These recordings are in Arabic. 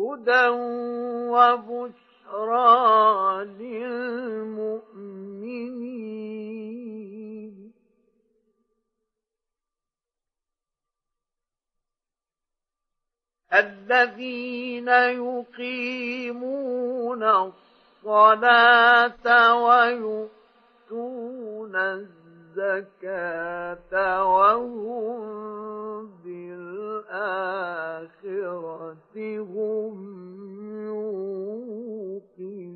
هدى وبشرى للمؤمنين. الذين يقيمون الصلاة ويؤتون الزكاة وهم بالآخرة هم يوقنون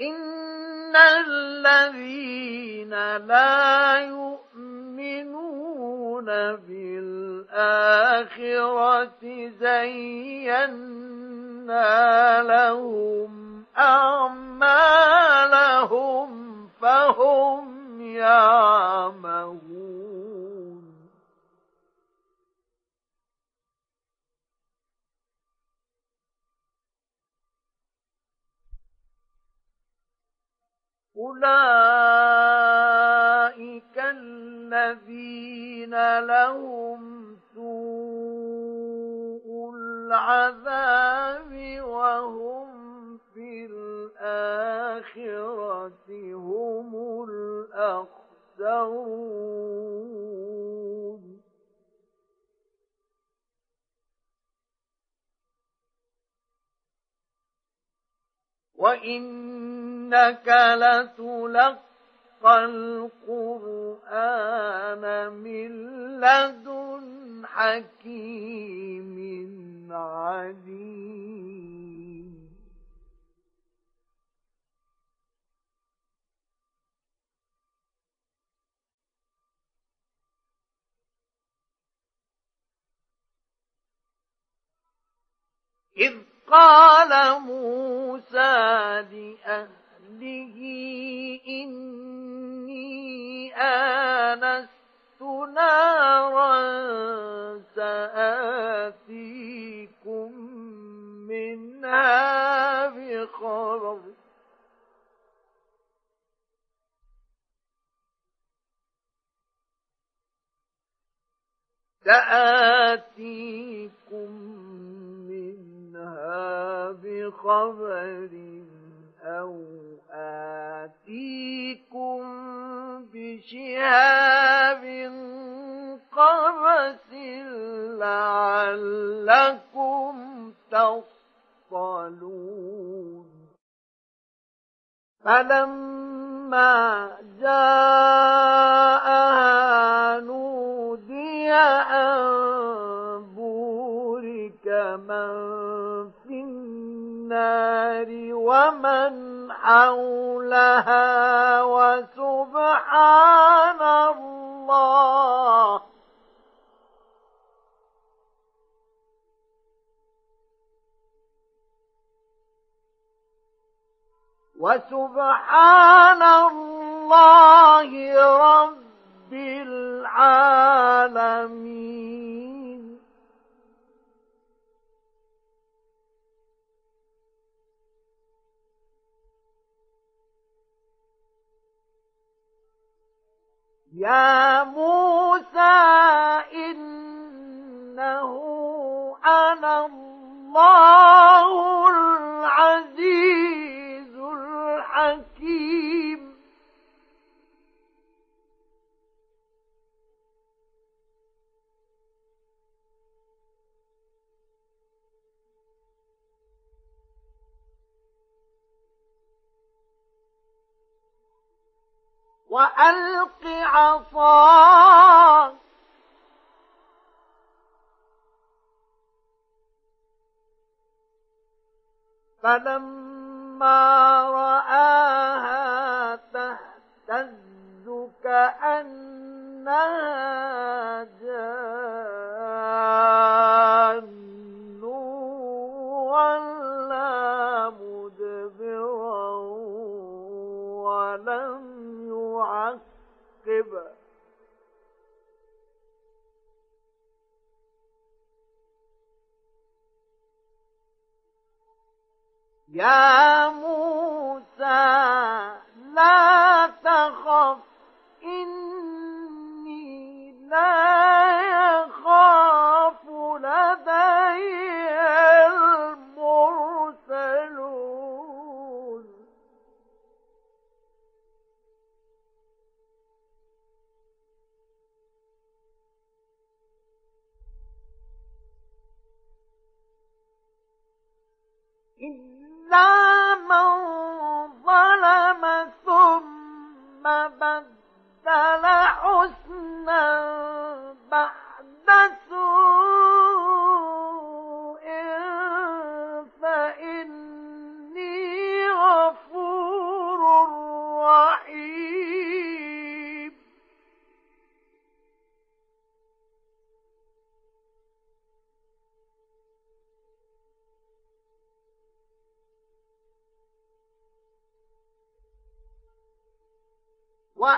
إن الذين لا يؤمنون بالآخرة زينا لهم أعمالهم فهم يعمهون أولئك الذين لهم سوء العذاب وهم في الآخرة هم الأخسرون وإنك لتلقى القرآن من لدن حكيم عليم. إذ قال موسى لأهله إني آنست نارا سآتيكم منها بخبر. سآتيكم بخبر أو آتيكم بشهاب قبس لعلكم تصطلون. فلما جاءها نودي أن بورك من النار ومن حولها وسبحان الله. وسبحان الله رب العالمين. يا موسى إنه أنا الله العزيز الحكيم. وألق عصاك. فلما رآها تهتز كأنها جان. يعقب يا موسى لا تخف إني لا يخاف لدي من ظلم ثم بدل حسنا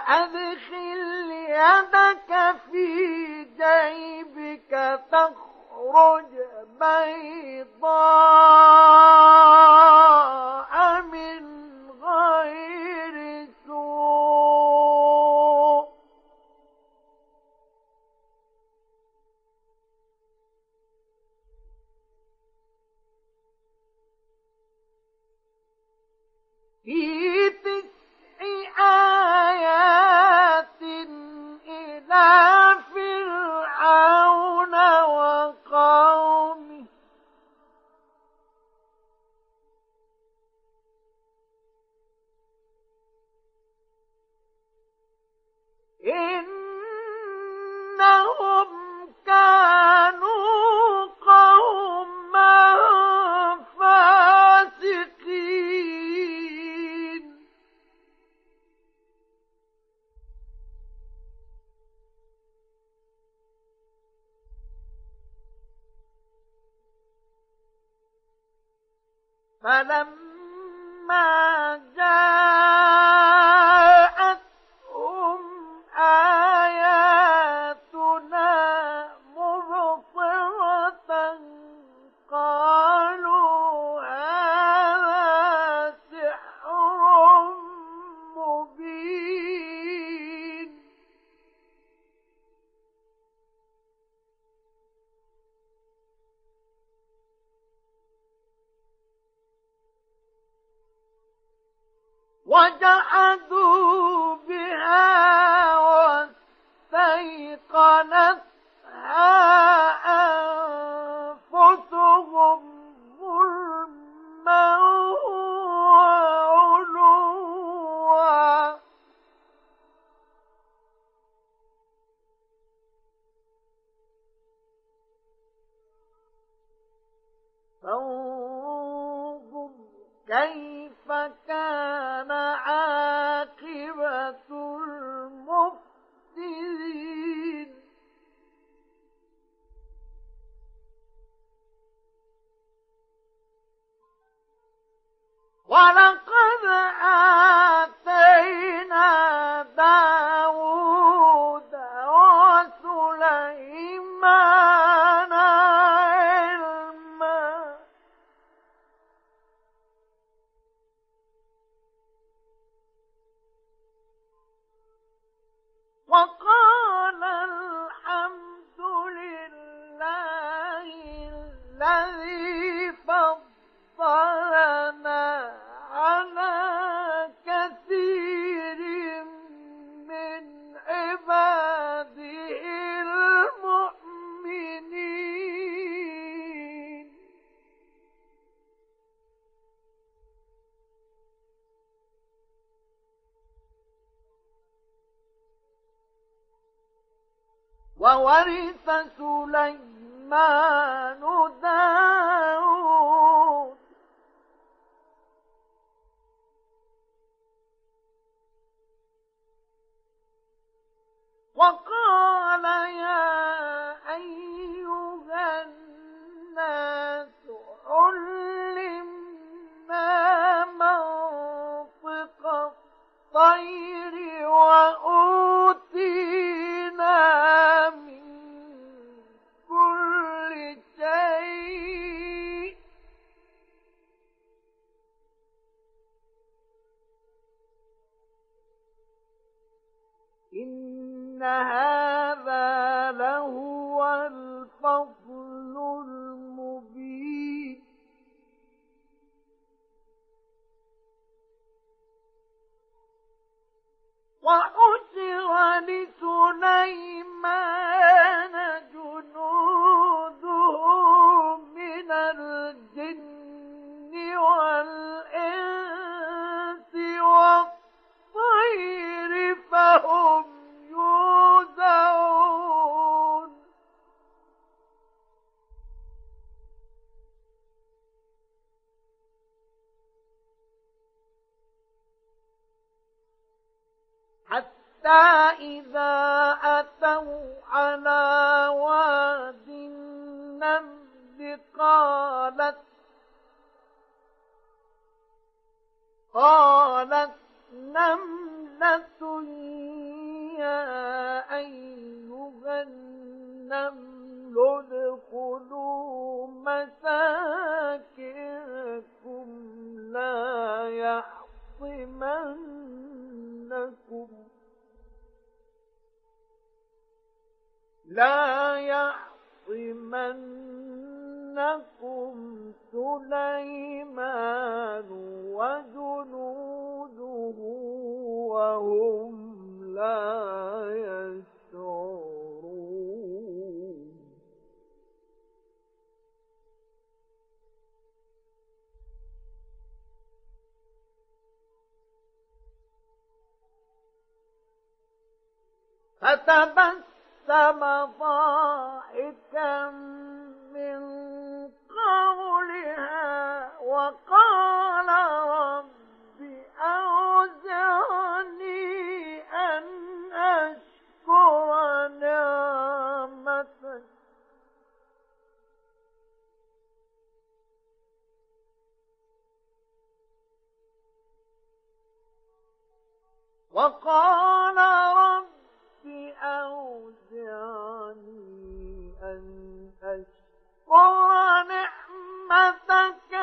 وأدخل يدك في جيبك تخرج بيضاء فلما وجحدوا وقال فتبسم ضاحكا من قولها وقال رب أوزعني أن أشكر نعمتك. وقال رب أوزعني أن أشكر نعمتك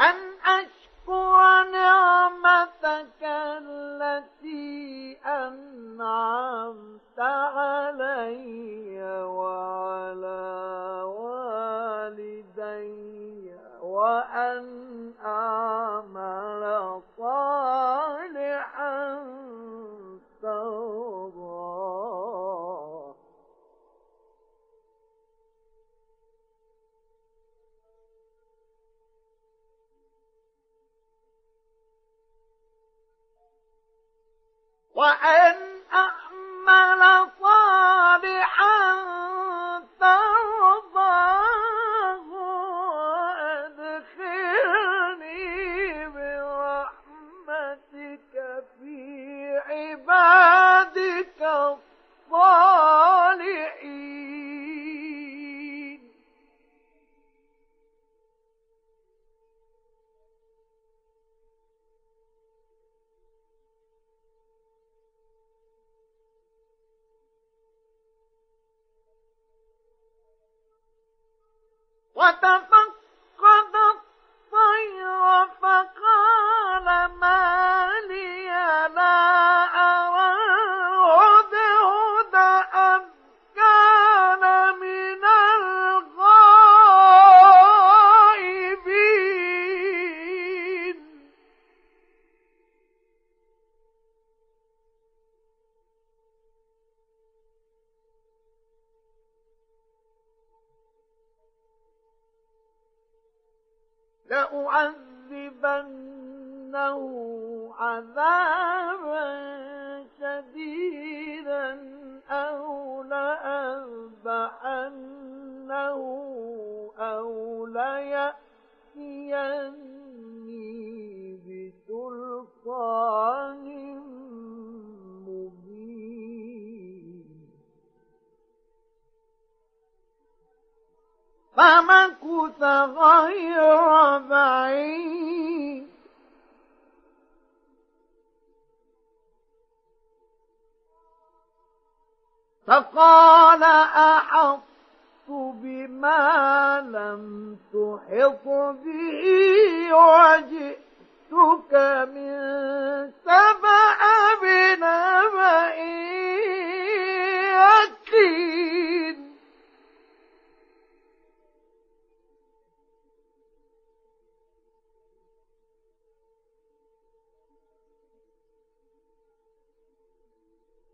أن أشكر نعمتك التي أنعمت علي وعلى والدي وأن أعمل صالحا ترضاه وأن أعمل صالحا ترضاه وأدخلني برحمتك في عبادك.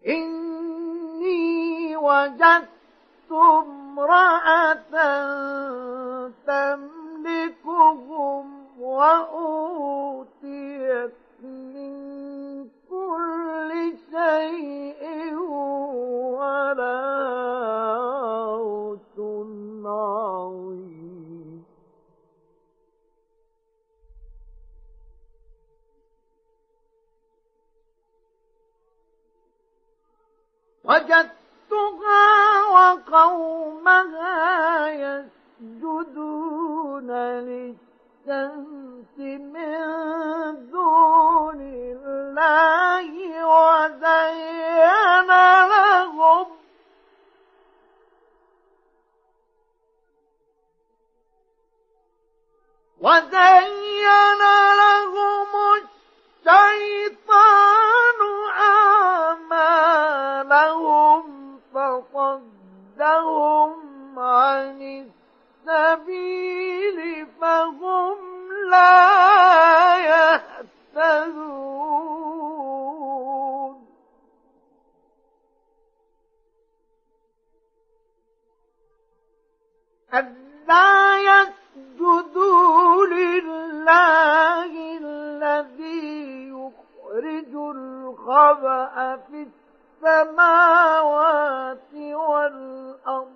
إني وجدت امرأة تملكهم وأوتيت وجدتها وقومها يسجدون للشمس من دون الله وزين لهم. وزين لهم الشيطان أعمالهم فصدهم عن السبيل فهم لا يهتدون ألا يسجدوا لله الذي يخرج الخبأ في السماوات والأرض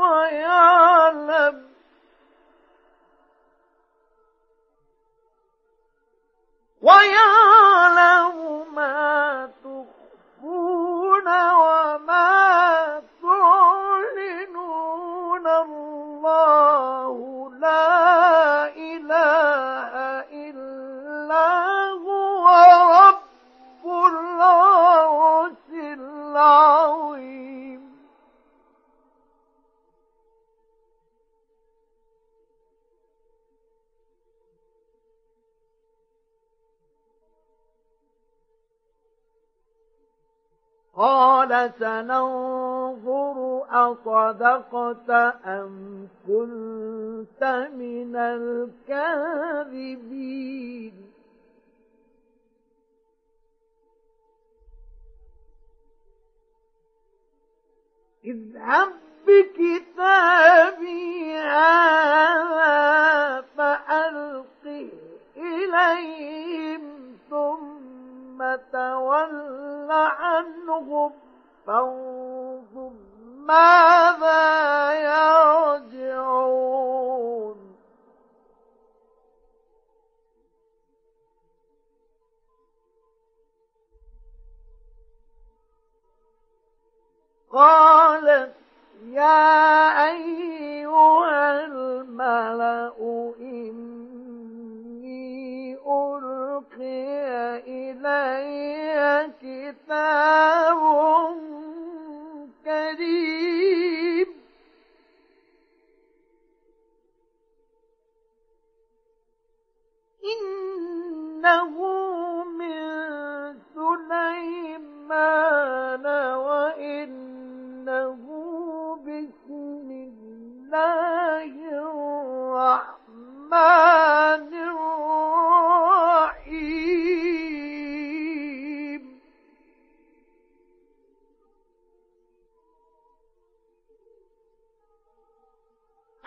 ويعلم ويعلم ما تخفون وما قال سننظر أصدقت أم كنت من الكاذبين. اذهب بكتابي هذا فألقه إليهم ثم تول عنهم فانظر ماذا يرجعون. قالت يا أيها الملأ إني ألقي إلي كتاب كريم. إنه من سليمان وإنه بسم الله الرحمن الرحيم.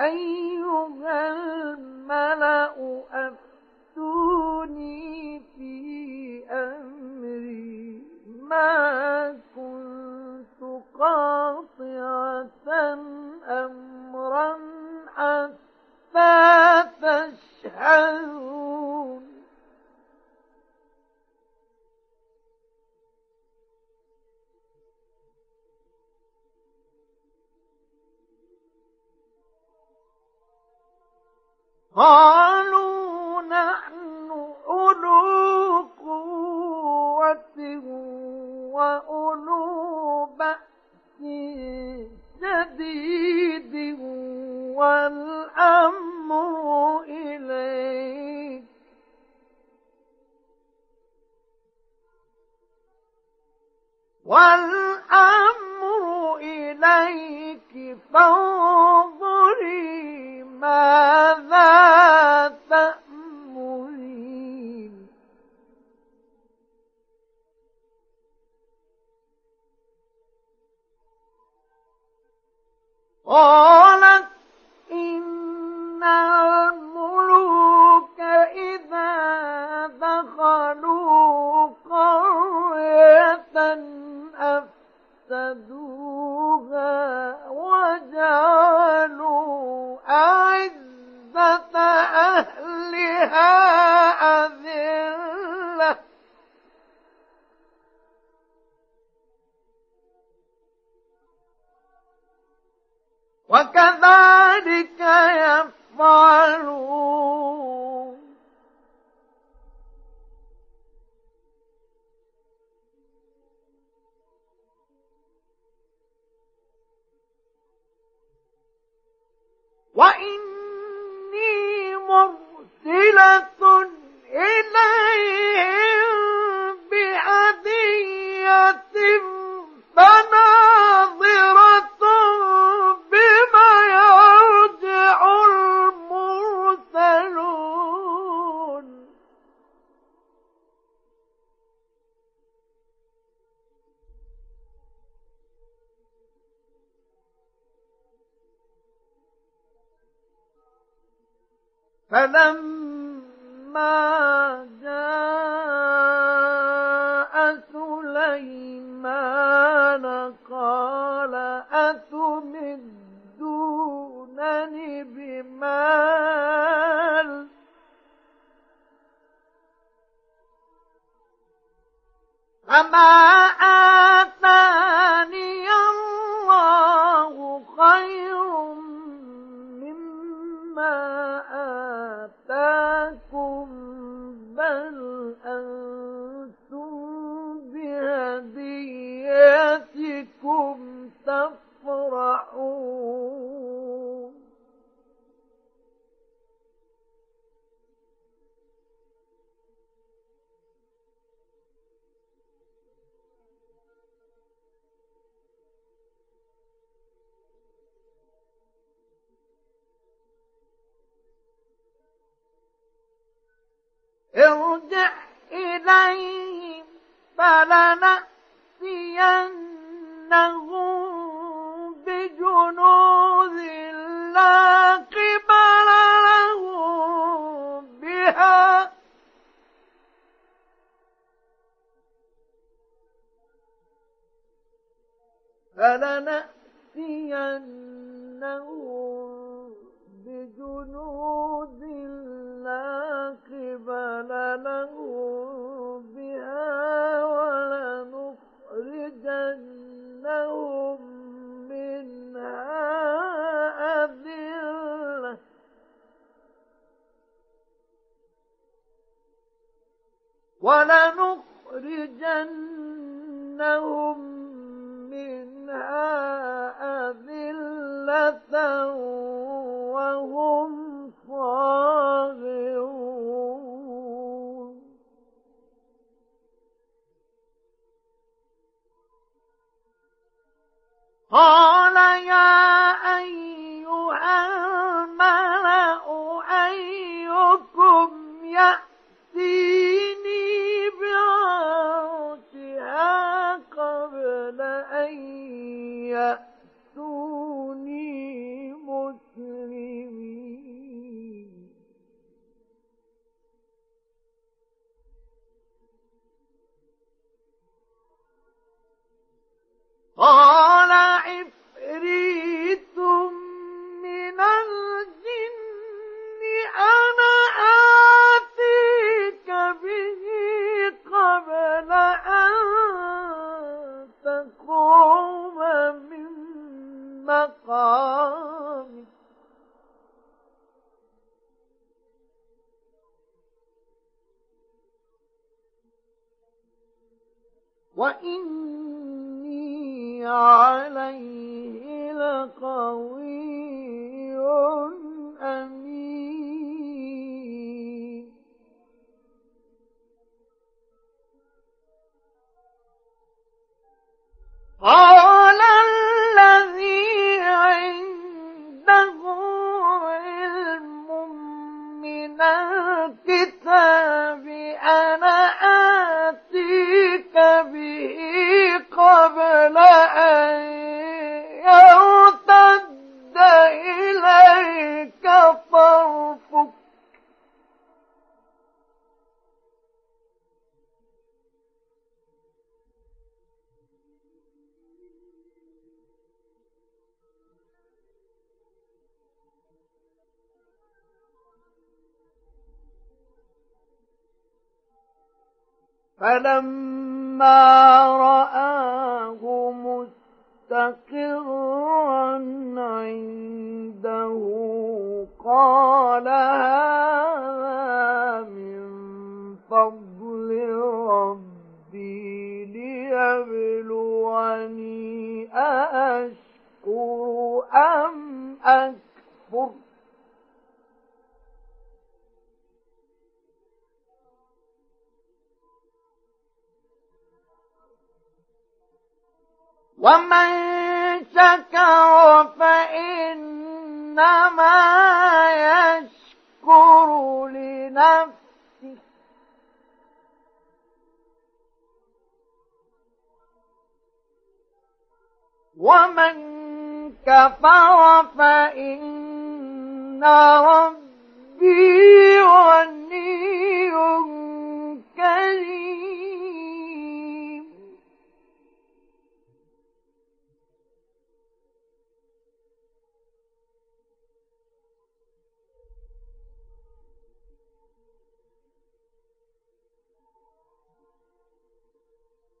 أيها الملأ أفتوني في أمري. ما كنت قاطعة أمرا حتى تشهدون قالوا نحن أولو قوة وأولو بأس شديد والأمر إليك. والأمر إليك فانظري ماذا تأمرين. قالت إن الملوك إذا دخلوا قرية أفسدوها وجعلوا أعزة أهلها أذلة. وكذلك يفعلون فلنأتينهم بجنود لا قبل لهم بها ولنخرجنهم منها أذلة. ولنخرجنهم منها أذلة وهم صاغرون. قال يا أيها الملأ أيكم يأتيني أن يأتوني مسلمين قال عفريت من الجن أنا آتيك به قبل أن مقامك وإني عليه لقوي فلما ومن كفر فإن ربي غني كريم.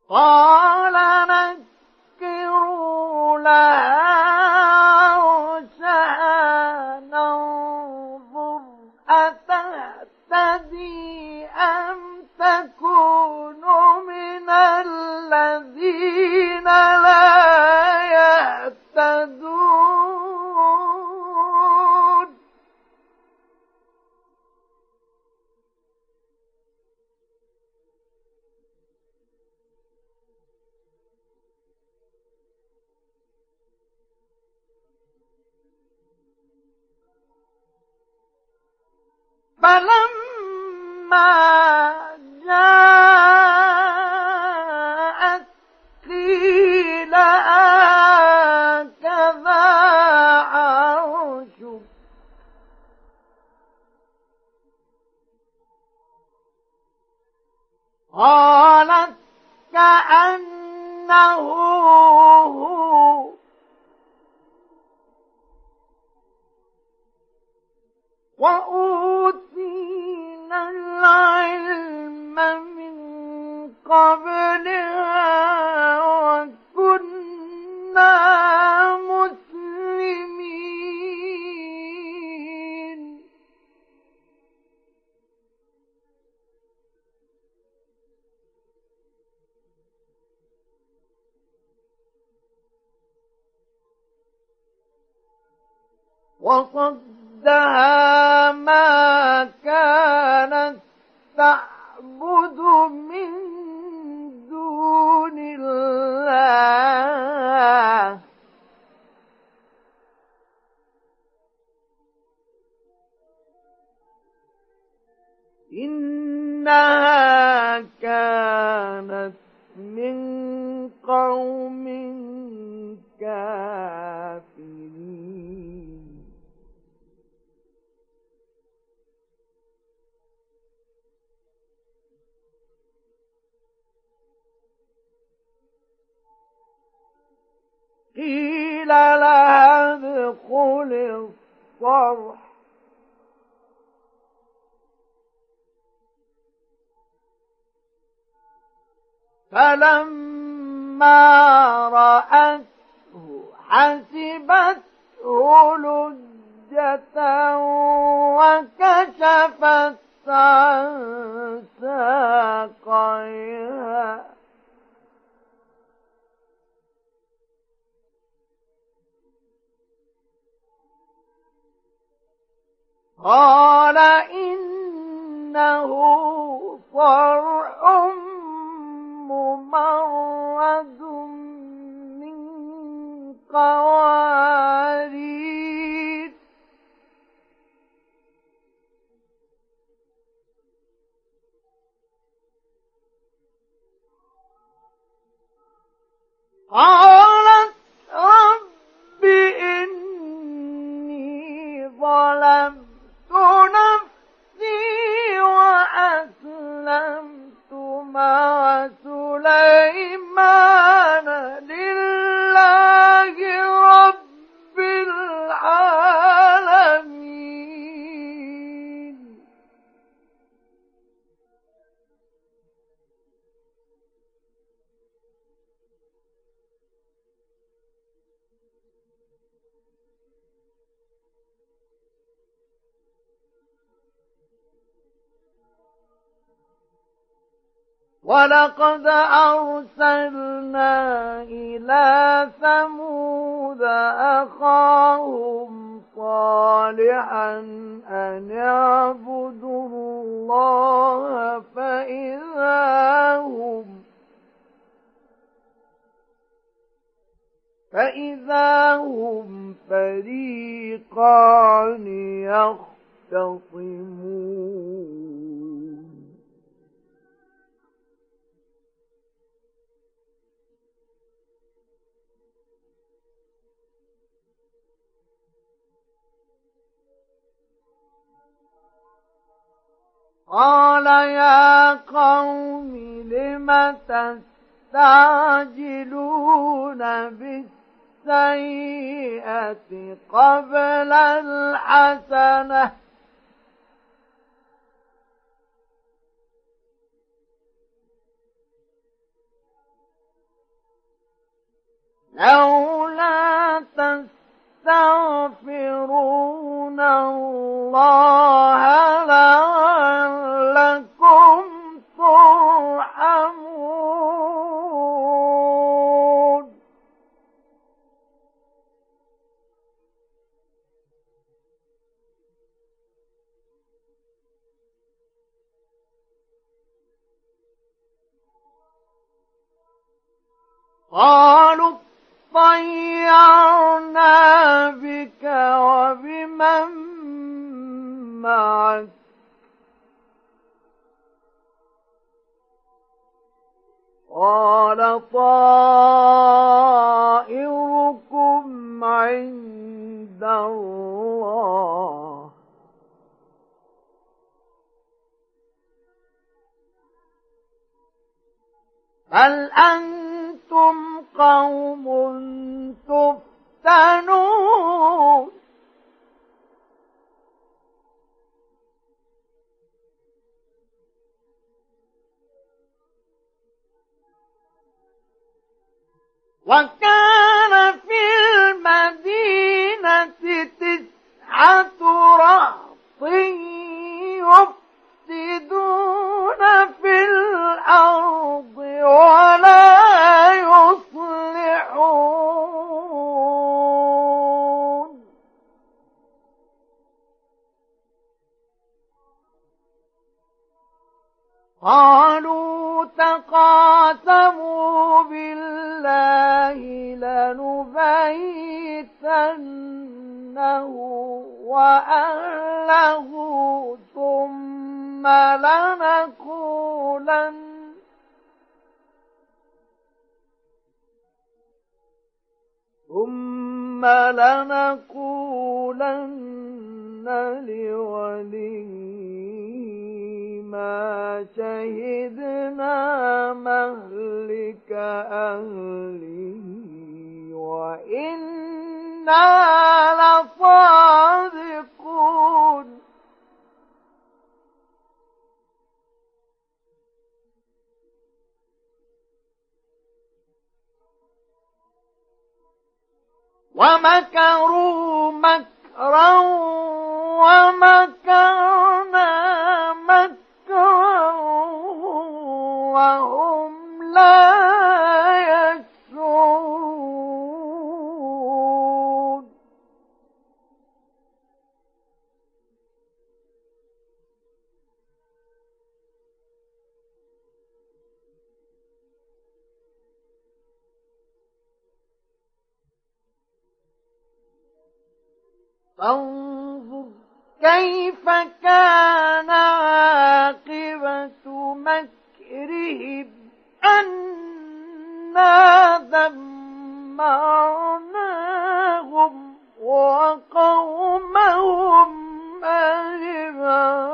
قال نكروا لها فلما جاءت قيل هكذا عرشك قالت كأنه هو. وأوتينا العلم من قبلها وكنا مسلمين. وصدها ما كانت تعبد من دون الله. إنها كانت فلما رأته حسبته لجة وكشفت عن ساقيها. قال إنه صرح ممرد من قوارير. قالت رب إني ظلمت نفسي مع سليمان ولقد أرسلنا إلى ثمود أخاهم صالحا أن اعبدوا الله فإذا هم فإذا هم فريقان يختصمون. قال يا قوم لم تستعجلون بالسيئة قبل الحسنة؟ لولا تستغفرون الله لعلكم ترحمون. قالوا طيرنا بك وبمن معك. قال طائركم عند الله. بل أنتم قوم تفتنون. وكان في المدينة تسعة رهط يفسدون في الأرض могу. ومكروا مكرا ومكرنا مكرا وهم لا فانظر كيف كان عاقبة مكرهم أنا دمرناهم وقومهم أجمعين.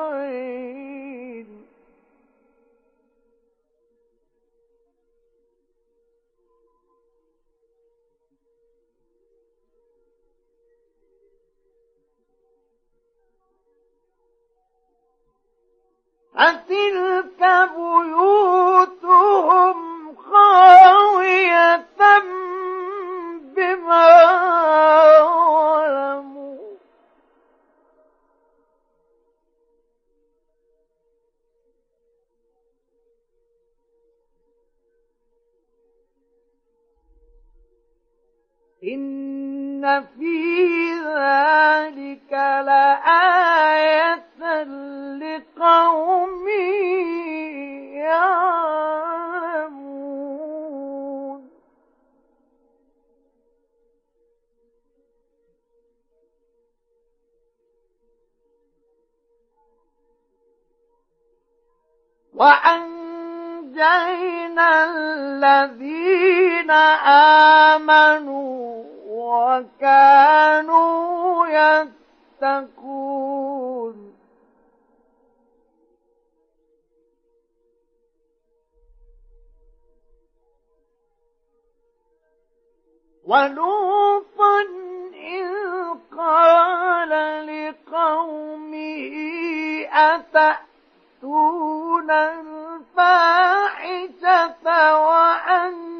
أتلك بيوتهم خاوية بما ظلموا. إن في ذلك لآية لقوم يعلمون وأنجينا الذين آمنوا وكانوا يتقون. ولوطا إذ قال لقومه أتأتون الفاحشة وأنتم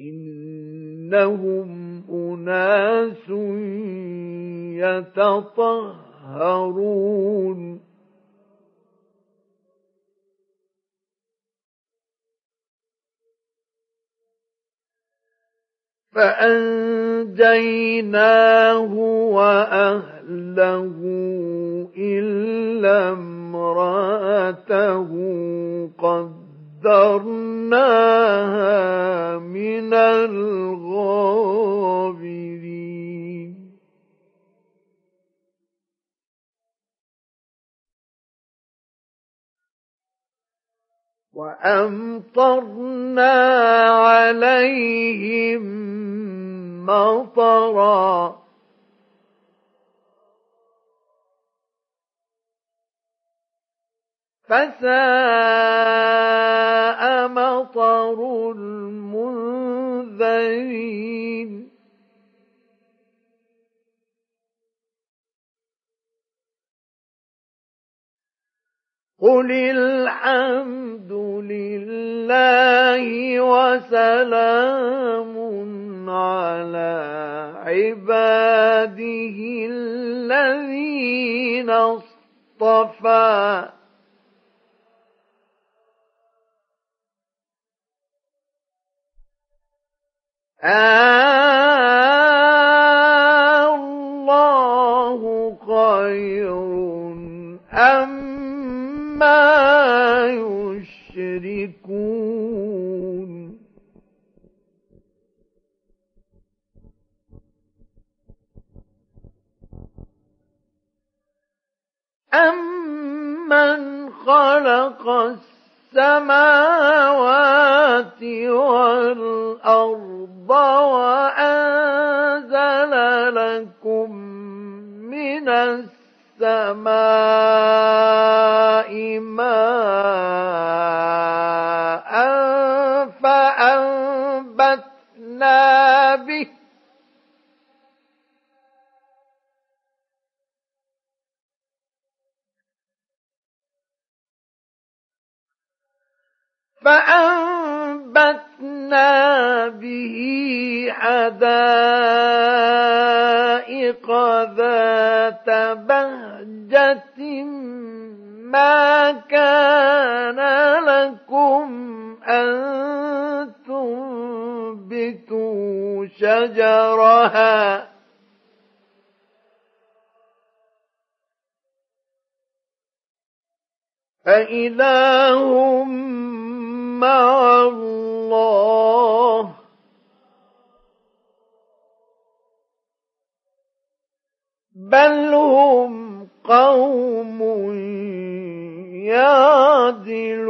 إنهم أناس يتطهرون. فأنجيناه وأهله إلا امرأته قدرناها من الغابرين وأمطرنا عليهم مطرا فساء مطر المنذرين. قل الحمد لله وسلام على عباده الذين اصطفى. الله خير أما يشركون. أَمَّنْ خَلَقَ السَّمَاوَاتِ وَالْأَرْضَ وَأَنزَلَ لَكُم مِّنَ السَّمَاءِ مَاءً فأنبتنا به حدائق ذات بهجة ما كان لكم أن تنبتوا شجرها. أإله مع الله. بل هم قوم يعدلون.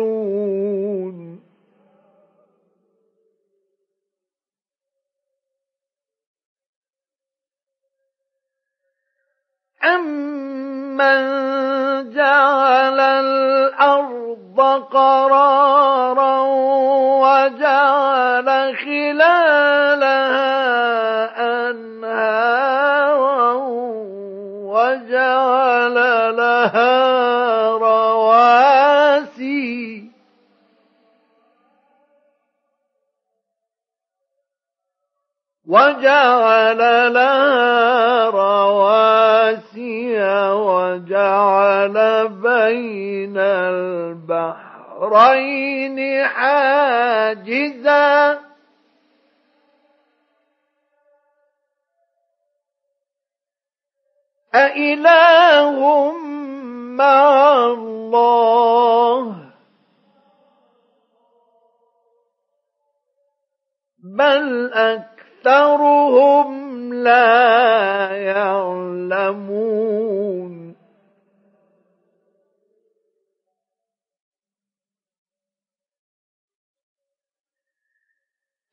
أمن جعل الأرض قرارا وجعل خلالها أنهارا وجعل لها رواسي. وجعل لها وجعل بين البحرين حاجزا. أإله مع الله. بل أكثرهم لا يعلمون.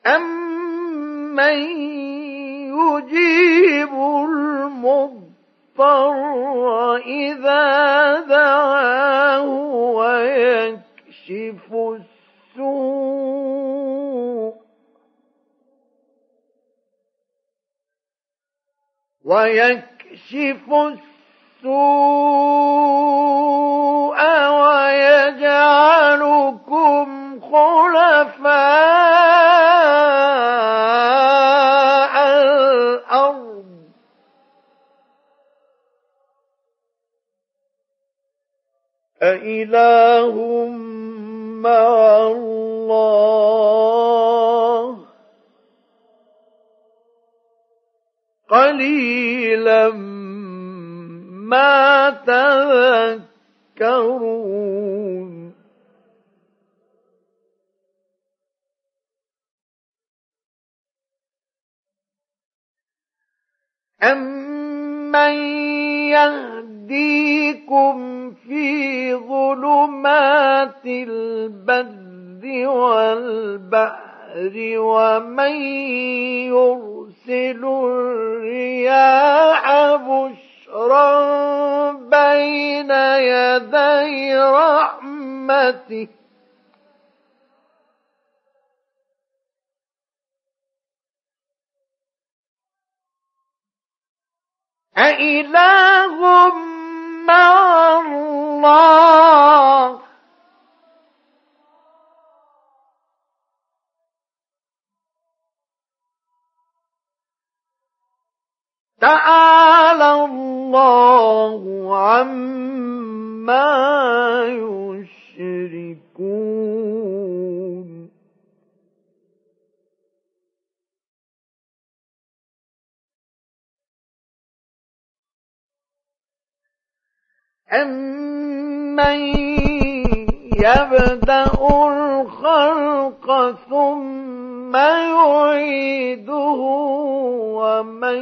أمن يجيب المضطر إذا دعاه ويكشف السوء ويكشف السوء ويجعلكم خلفاء أإله مع الله قليلا ما تذكرون أمن يهديكم في ظلمات البر والبحر ومن يرسل الرياح بشرا بين يدي رحمته أإله مع الله. تعالى الله عما يشركون. أمن يبدأ ثم يعيده ومن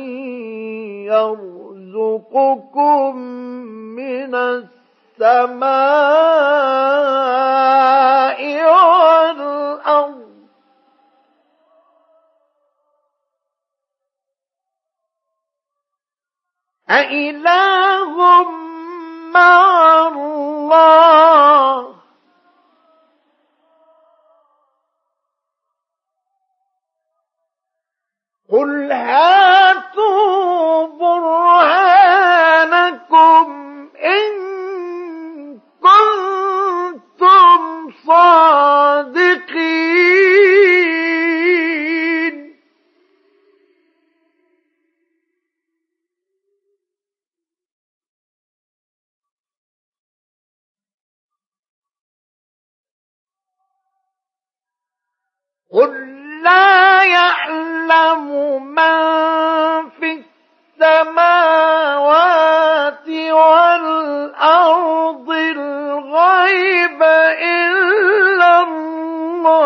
يرزقكم من السماء والأرض أإله مع الله قل هاتوا برهانكم إن قل لا يعلم من في السماوات والأرض الغيب إلا الله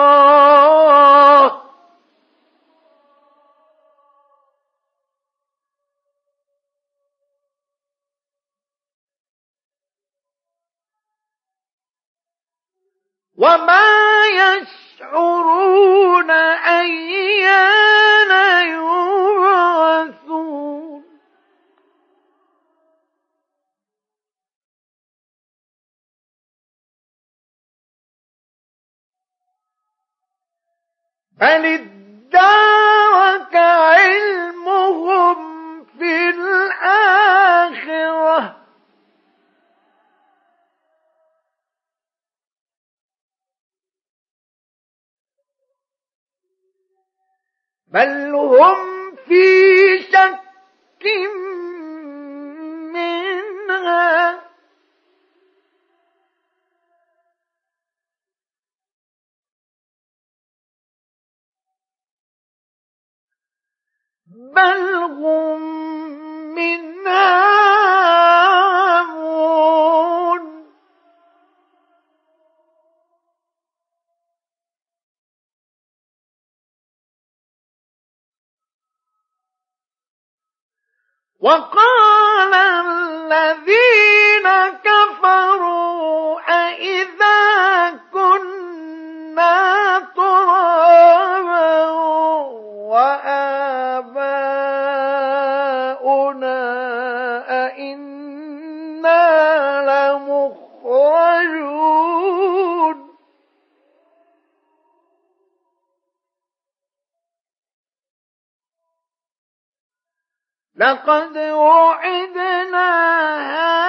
وما يشعرون أيان يبعثون. بل ادارك علمهم في الآخرة. بل هم في شك منها. بل هم وقال الذين كفروا أئذا لقد وعدنا هذا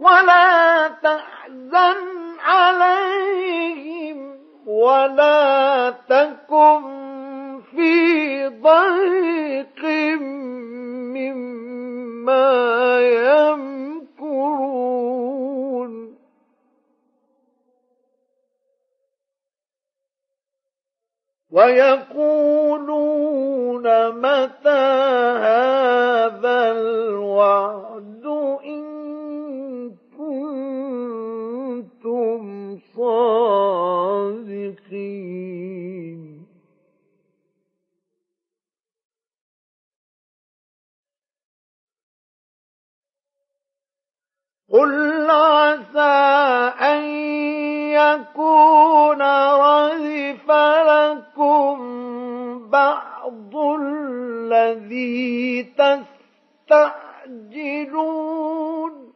ولا تحزن عليهم ولا تكن في ضيق مما يمكرون. ويقولون متى هذا الوعد إن كنتم صادقين قل عسى أن يكون ردف لكم بعض الذي تستعجلون.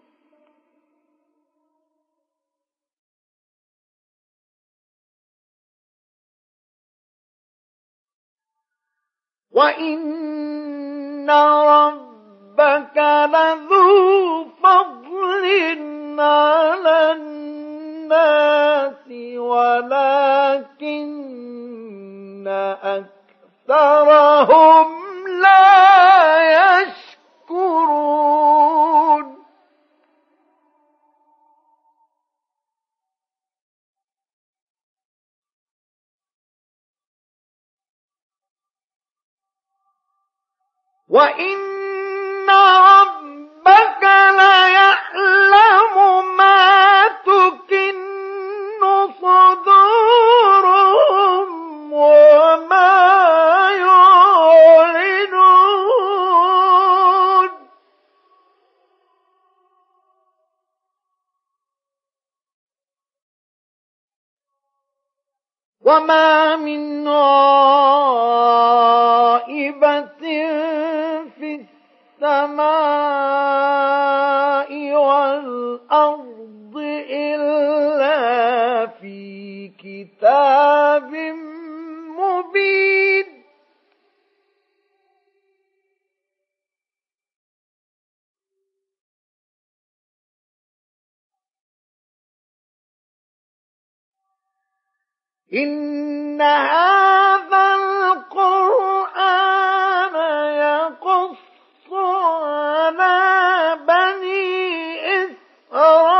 وإن ربك لذو فضل على الناس ولكن أكثرهم لا يشكرون وإن ربك ليعلم ما تكن صدورهم وما يعلنون وما من غائبة السماء والأرض إلا في كتاب مبين. إن هذا القرآن يقص على بني إسرائيل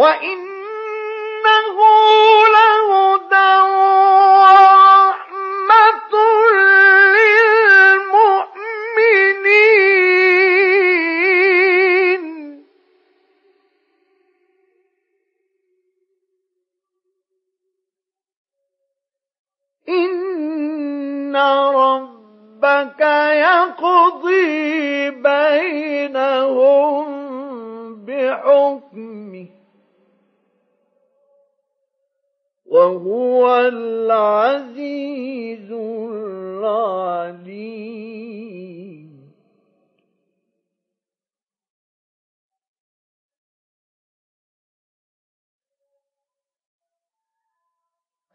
وإنه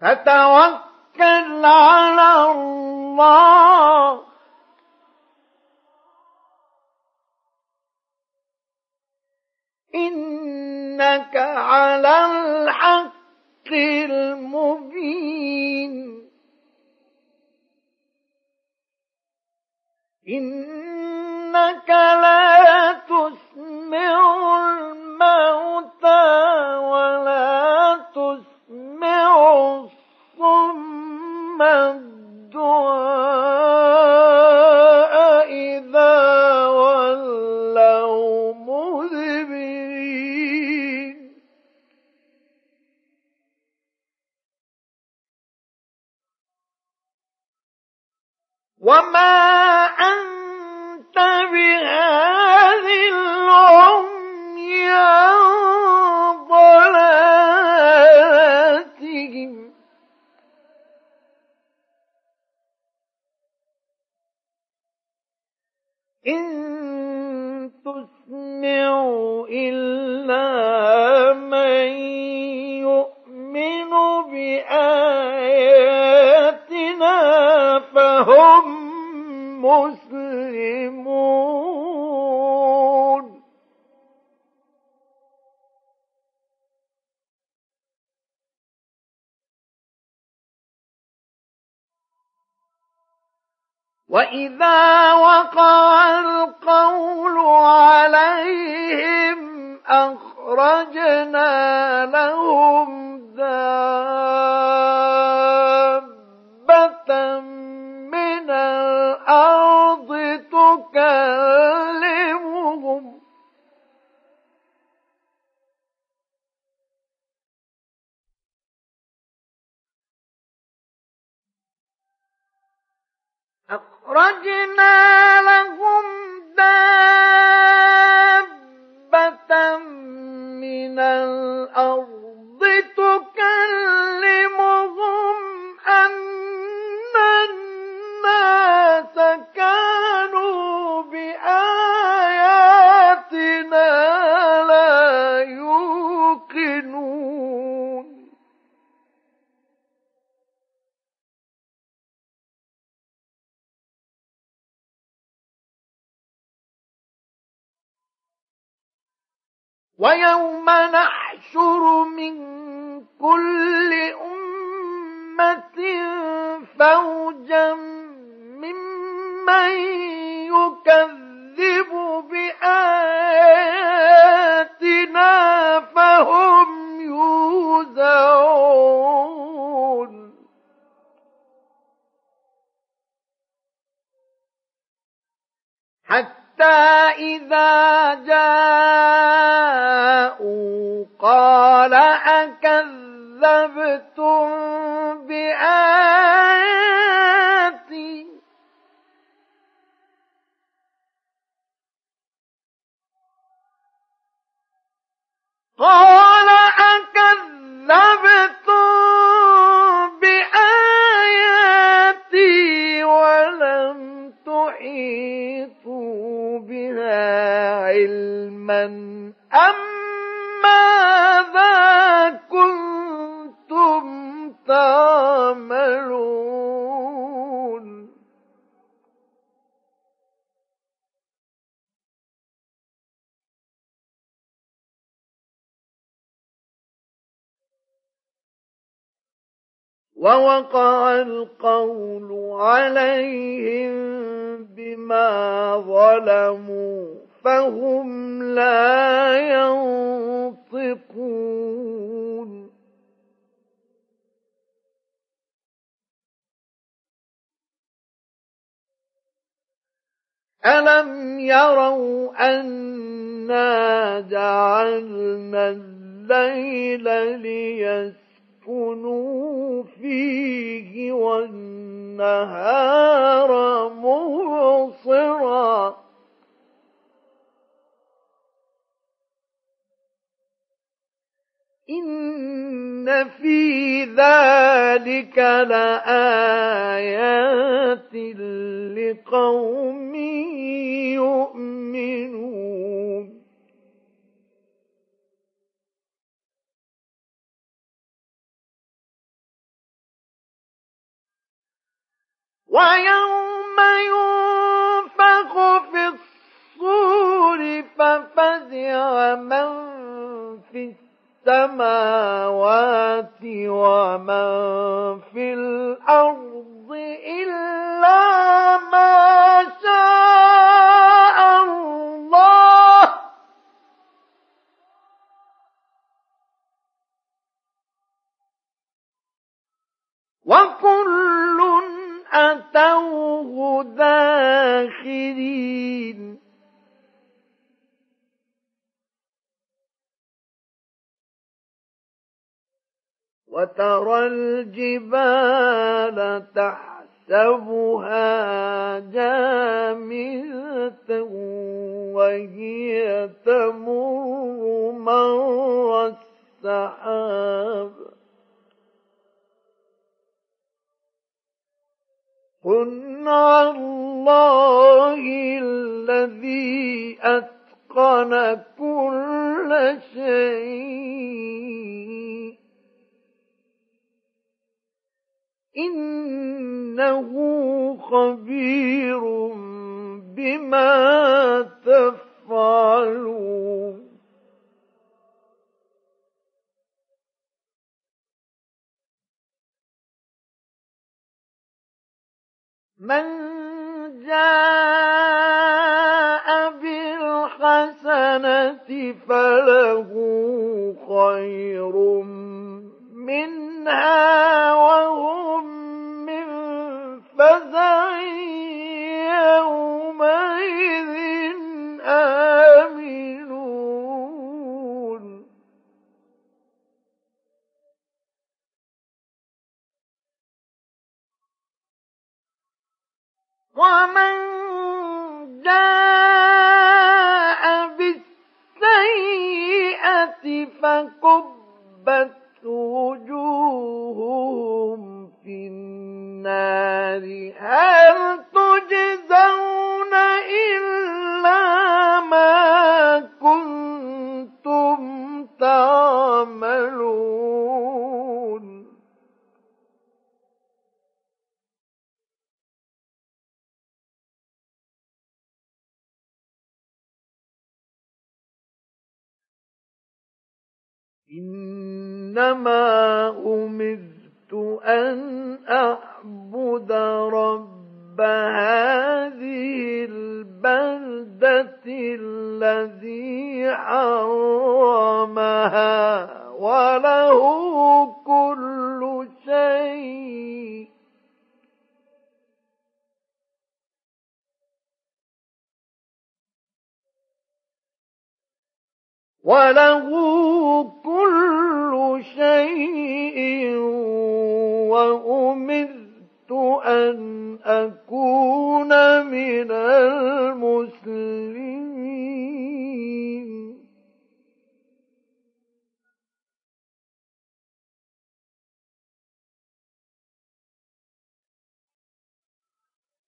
فتوكل على الله. إنك على الحق المبين. إنك لا تسمع الموتى. مَدْ وإذا وقع القول عليهم أخرجنا لهم أخرجنا لهم دابة نحشر من كل أمة فوجا ممن يكذب بآياتنا فهم يوزعون. حتى إذا جاءوا أكذبتم بآياتي. قال أكذبتم بآياتي ولم تحيطوا بها علما أم تعملون ووقع القول عليهم بما ظلموا فهم لا ينطقون. ألم يروا أنا جعلنا الليل ليسكنوا فيه والنهار مبصرا إن في ذلك لآيات لقوم يؤمنون ويوم ينفخ في الصور ففزع من في السماوات ومن في الأرض إلا ما شاء الله. وكل أتوه داخرين. وترى الجبال تحسبها جامدة وهي تمر مر السحاب. صنع الله الذي أتقن كل شيء. إنه خبير بما تفعلون. من جاء بالحسنة فله خير. منها وهم من فزع يومئذ آمنون. ومن جاء بالسيئة فكبت وجوههم في النار هل تجزون إلا ما كنتم تعملون إنما أمرت أن أعبد رب هذه البلدة الذي حرمها وله كل شيء وله كل شيء وأمرت أن أكون من المسلمين.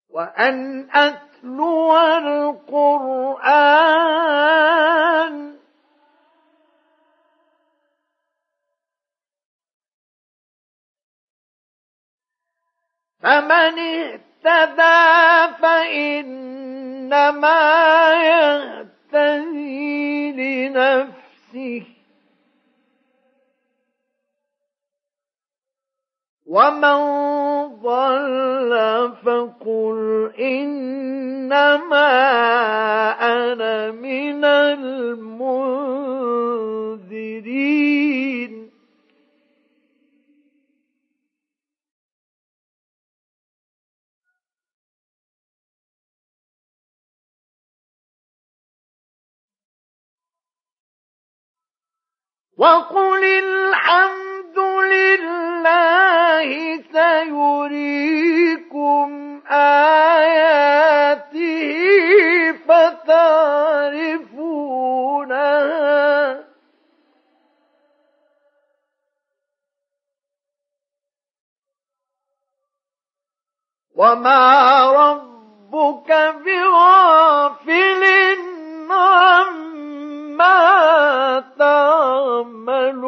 وأن أتلو القرآن فمن اهتدى فإنما يهتدي لنفسه. ومن ضل فقل إنما أنا من المنذرين. وقل الحمد لله سيريكم آياته فتعرفونها وما ربك بغافل عما ما تعملون.